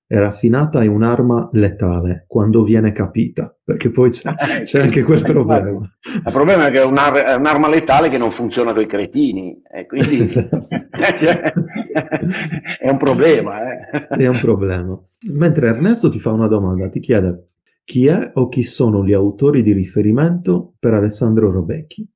raffinata è un'arma letale quando viene capita, perché poi c'è, eh, c'è anche quel problema. Il problema è che è, un'ar- è un'arma letale che non funziona con i cretini, e quindi esatto. è un problema. Eh. È un problema. Mentre Ernesto ti fa una domanda, ti chiede chi è o chi sono gli autori di riferimento per Alessandro Robecchi?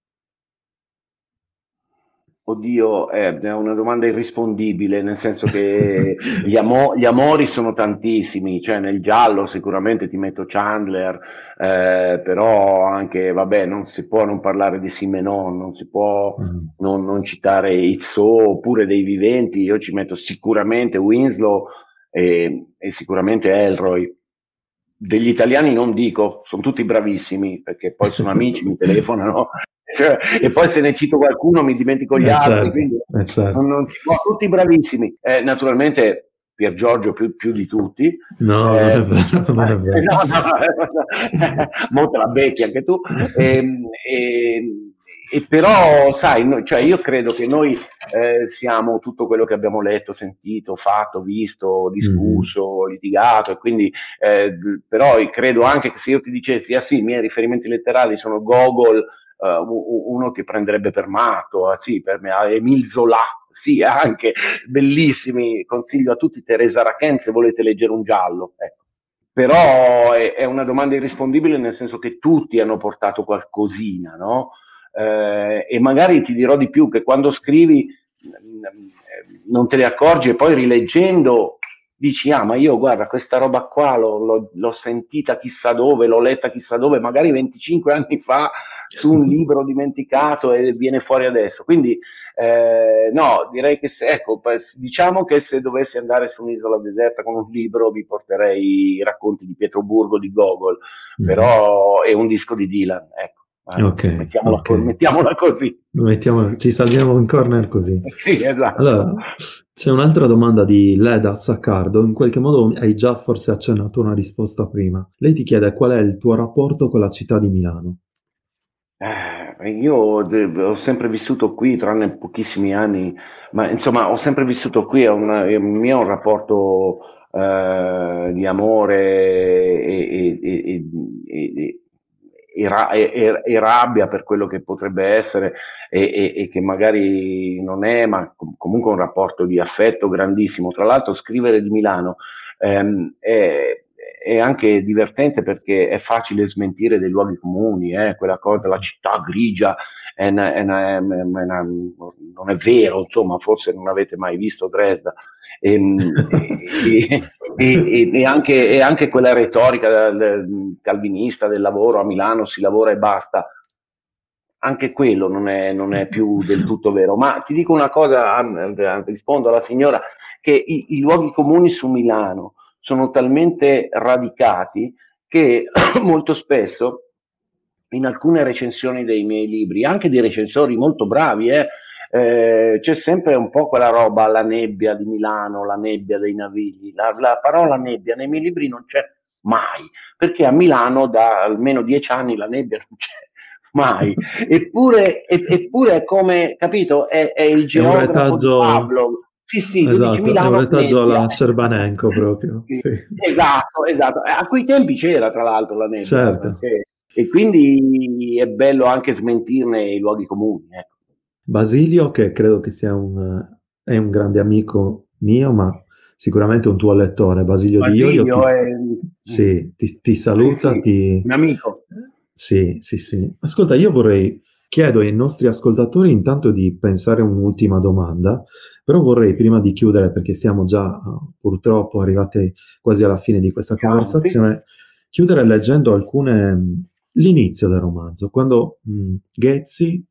Oddio, eh, è una domanda irrispondibile, nel senso che gli, amo- gli, amori sono tantissimi, cioè nel giallo sicuramente ti metto Chandler, eh, però anche, vabbè, non si può non parlare di Simenon, non si può mm. non, non, citare Izzo oppure dei viventi, io ci metto sicuramente Winslow e, e sicuramente Elroy. Degli italiani non dico, sono tutti bravissimi perché poi sono amici, mi telefonano cioè, e poi se ne cito qualcuno mi dimentico gli eh altri, certo, quindi eh certo. non, non, sono tutti bravissimi. Eh, naturalmente Pier Giorgio più, più, di tutti. No, eh, non è vero, non è vero. No, no, molto la becchi anche tu. E, ehm, e, ehm, e però, sai, no, cioè io credo che noi eh, siamo tutto quello che abbiamo letto, sentito, fatto, visto, discusso, mm. litigato, e quindi, eh, però credo anche che se io ti dicessi, ah sì, i miei riferimenti letterali sono Gogol, uh, uno ti prenderebbe per matto, uh, sì, per me, Emil Zola, sì, anche, bellissimi, consiglio a tutti Teresa Rachen se volete leggere un giallo, ecco. Però è, è, una domanda irrispondibile nel senso che tutti hanno portato qualcosina, no? Eh, e magari ti dirò di più che quando scrivi non te ne accorgi e poi rileggendo dici ah ma io guarda questa roba qua l'ho, l'ho, l'ho, sentita chissà dove, l'ho letta chissà dove, magari 25 anni fa su un libro dimenticato e viene fuori adesso. Quindi eh, no, direi che se, ecco, diciamo che se dovessi andare su un'isola deserta con un libro vi porterei i racconti di Pietroburgo di Gogol, mm. però è un disco di Dylan, ecco. Okay, mettiamola, okay. Co- mettiamola, così. Mettiamo, ci salviamo in corner così. sì, esatto. Allora, c'è un'altra domanda di Leda Saccardo. In qualche modo hai già forse accennato una risposta prima. Lei ti chiede qual è il tuo rapporto con la città di Milano. Eh, io ho sempre vissuto qui, tranne pochissimi anni, ma insomma ho sempre vissuto qui, è, una, è un mio rapporto eh, di amore e, e, e, e, rabbia per quello che potrebbe essere e, che magari non è, ma comunque un rapporto di affetto grandissimo. Tra l'altro scrivere di Milano ehm, è è anche divertente perché è facile smentire dei luoghi comuni, eh? quella cosa, la città grigia, è una, è una, una, non è vero, insomma, forse non avete mai visto Dresda. Ehm, e, e, e, anche, e, anche, quella retorica calvinista del lavoro a Milano si lavora e basta. anche quello non è, non è, più del tutto vero. Ma ti dico una cosa, rispondo alla signora, che i, i luoghi comuni su Milano sono talmente radicati che molto spesso in alcune recensioni dei miei libri, anche di recensori molto bravi, eh, eh, c'è sempre un po' quella roba, la nebbia di Milano, la nebbia dei navigli. La, la parola nebbia nei miei libri non c'è mai, perché a Milano da almeno dieci anni la nebbia non c'è mai. Eppure, eppure è come, capito, è, è il geografo retaggio... Pablo. Sì, sì, esatto, Milano, è un retaggio alla Cerbanenko proprio. Sì. Sì. Esatto, esatto. A quei tempi c'era tra l'altro la nebbia. Certo. Perché, e quindi è bello anche smentirne i luoghi comuni. Ecco. Basilio, che credo che sia un, è un grande amico mio, ma sicuramente un tuo lettore, Basilio, Basilio di Ioio. Ti, è... sì, ti, ti saluta. Sì. Ti... Un amico. Sì, sì, sì. Ascolta, io vorrei, chiedo ai nostri ascoltatori intanto di pensare un'ultima domanda, però vorrei prima di chiudere, perché siamo già purtroppo arrivati quasi alla fine di questa conversazione, chiudere leggendo alcune, l'inizio del romanzo, quando mh, Ghezzi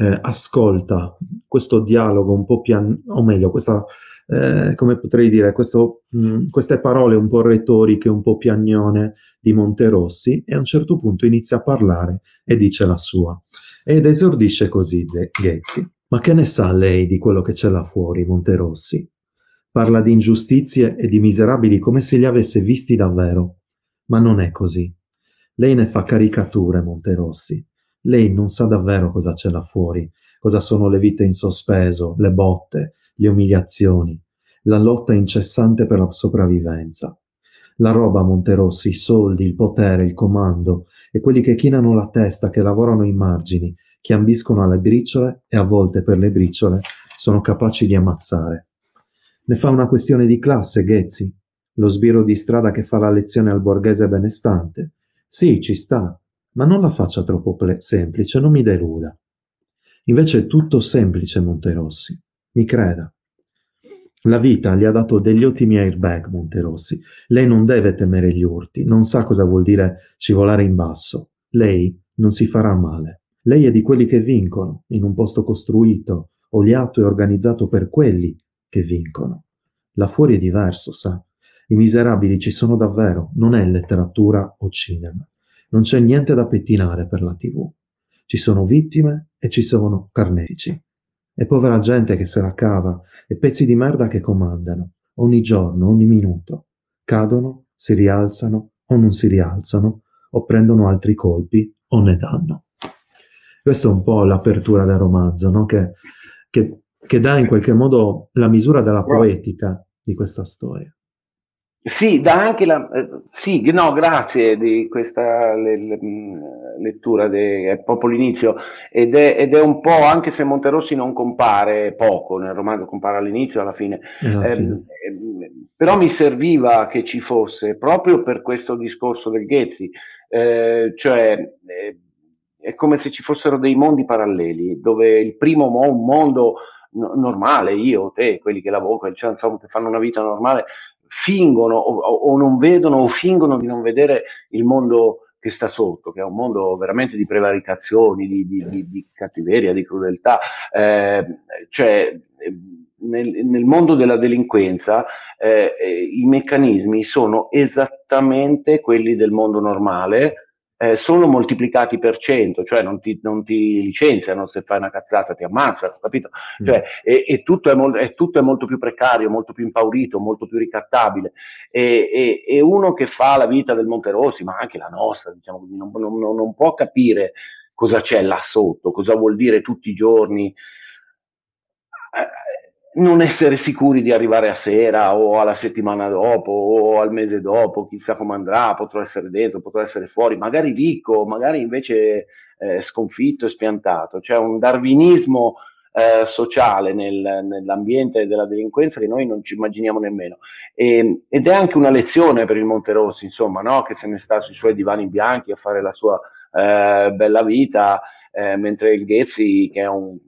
eh, ascolta questo dialogo un po' pian, o meglio, questa, eh, come potrei dire, questo, mh, queste parole un po' retoriche, un po' piagnone di Monterossi e a un certo punto inizia a parlare e dice la sua. Ed esordisce così Ghezzi. Ma che ne sa lei di quello che c'è là fuori, Monterossi? Parla di ingiustizie e di miserabili come se li avesse visti davvero. Ma non è così. Lei ne fa caricature, Monterossi. Lei non sa davvero cosa c'è là fuori, cosa sono le vite in sospeso, le botte, le umiliazioni, la lotta incessante per la sopravvivenza. La roba, Monterossi, i soldi, il potere, il comando e quelli che chinano la testa, che lavorano ai margini, che ambiscono alle briciole e a volte per le briciole sono capaci di ammazzare. Ne fa una questione di classe, Ghezzi? Lo sbirro di strada che fa la lezione al borghese benestante? Sì, ci sta, ma non la faccia troppo ple- semplice, non mi deluda. Invece è tutto semplice, Monterossi. Mi creda. La vita gli ha dato degli ottimi airbag, Monterossi. Lei non deve temere gli urti, non sa cosa vuol dire scivolare in basso. Lei non si farà male. Lei è di quelli che vincono, in un posto costruito, oliato e organizzato per quelli che vincono. Là fuori è diverso, sa. I miserabili ci sono davvero, non è letteratura o cinema. Non c'è niente da pettinare per la TV. Ci sono vittime e ci sono carnefici. E povera gente che se la cava e pezzi di merda che comandano, ogni giorno, ogni minuto. Cadono, si rialzano o non si rialzano, o prendono altri colpi o ne danno. Questa è un po' l'apertura del romanzo, no? che, che, che dà in qualche modo la misura della poetica di questa storia. Sì, dà anche la... Eh, sì, no, grazie di questa le, le, mm, lettura, de, è proprio l'inizio, ed è, ed è, un po', anche se Monterossi non compare poco nel romanzo, compare all'inizio alla fine, eh, però mi serviva che ci fosse, proprio per questo discorso del Ghezzi, eh, cioè eh, è come se ci fossero dei mondi paralleli, dove il primo mo- un mondo no, normale, io, te, quelli che lavorano, cioè, insomma, che fanno una vita normale, fingono o, o, non vedono o fingono di non vedere il mondo che sta sotto, che è un mondo veramente di prevaricazioni, di, di, di, di cattiveria, di crudeltà. Eh, cioè, nel, nel, mondo della delinquenza eh, i meccanismi sono esattamente quelli del mondo normale, eh, sono moltiplicati per cento, cioè non ti, non ti, licenziano se fai una cazzata, ti ammazzano, capito? Mm. Cioè, e, e tutto, è mo- è, tutto, è molto più precario, molto più impaurito, molto più ricattabile. E, e, e, uno che fa la vita del Monterossi, ma anche la nostra, diciamo non, non, non può capire cosa c'è là sotto, cosa vuol dire tutti i giorni. Non essere sicuri di arrivare a sera o alla settimana dopo o al mese dopo, chissà come andrà, potrò essere dentro, potrò essere fuori, magari ricco, magari invece eh, sconfitto e spiantato. C'è un darwinismo eh, sociale nel, nell'ambiente della delinquenza che noi non ci immaginiamo nemmeno. E, ed è anche una lezione per il Monterossi, insomma, no? che se ne sta sui suoi divani bianchi a fare la sua eh, bella vita, eh, mentre il Ghezzi, che è un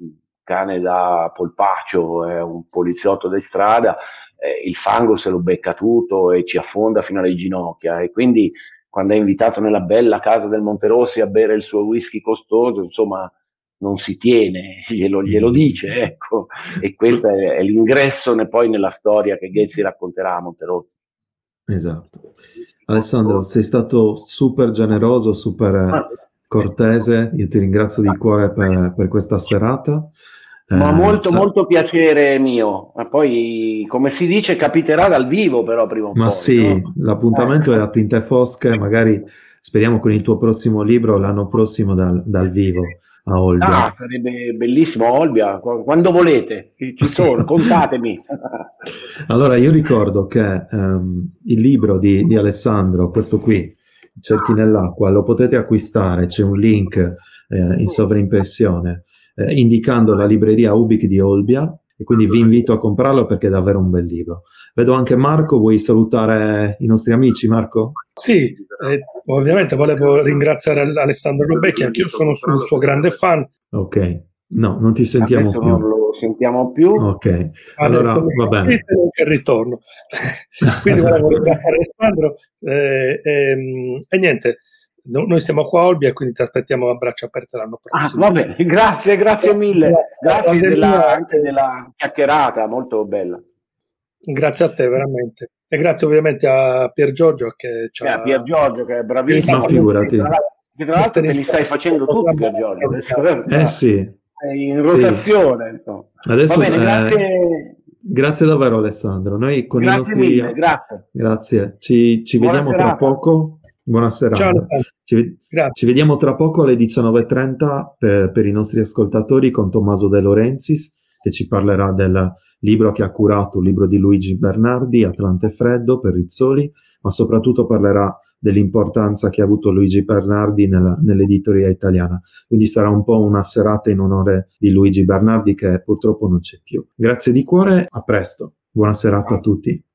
cane da polpaccio, è un poliziotto di strada, eh, il fango se lo becca tutto e ci affonda fino alle ginocchia e quindi quando è invitato nella bella casa del Monterossi a bere il suo whisky costoso, insomma, non si tiene, glielo, glielo dice, ecco, e questo è, è l'ingresso ne, poi nella storia che Ghezzi racconterà a Monterozzi. Esatto. Alessandro, sei stato super generoso, super cortese, io ti ringrazio di cuore per, per questa serata. Ma eh, molto, sa- molto piacere mio. Ma poi, come si dice, capiterà dal vivo, però prima o Ma poi, sì, no? l'appuntamento eh. è a tinte fosche, magari speriamo con il tuo prossimo libro l'anno prossimo dal, dal vivo a Olbia. Ah, sarebbe bellissimo Olbia, quando volete, ci sono, contatemi. allora, io ricordo che um, il libro di, di, Alessandro, questo qui, Cerchi nell'acqua, lo potete acquistare, c'è un link eh, in sovraimpressione eh, indicando la libreria Ubic di Olbia e quindi vi invito a comprarlo perché è davvero un bel libro. Vedo anche Marco, vuoi salutare i nostri amici Marco? Sì, eh, ovviamente volevo ringraziare Alessandro Lubecchi, anche io sono un suo grande fan. Ok, no, non ti sentiamo Adesso più. Non lo sentiamo più. Ok, allora va bene. Che ritorno. Quindi volevo ringraziare Alessandro eh, ehm, e niente, No, noi siamo qua a Olbia, quindi ti aspettiamo a braccia aperte l'anno ah, prossimo. Ah, va bene, grazie, grazie mille. Grazie della, anche della chiacchierata, molto bella. Grazie a te, veramente. E grazie ovviamente a Pier Giorgio che ci ha... Eh, Pier Giorgio che è bravissimo. Ma figurati. Che tra l'altro te li stai facendo tu, Pier Giorgio. Eh sì. In rotazione. Sì. Adesso, bene, grazie. Eh, grazie davvero Alessandro. Noi con grazie i nostri... Mille, grazie. Grazie. Ci, ci vediamo serata. tra poco. Buonasera. Ciao, ci, ci, vediamo tra poco alle 19.30 per, per, i nostri ascoltatori con Tommaso De Lorenzis che ci parlerà del libro che ha curato, il libro di Luigi Bernardi, Atlante Freddo per Rizzoli, ma soprattutto parlerà dell'importanza che ha avuto Luigi Bernardi nella, nell'editoria italiana. Quindi sarà un po' una serata in onore di Luigi Bernardi che purtroppo non c'è più. Grazie di cuore, a presto. Buona serata a tutti.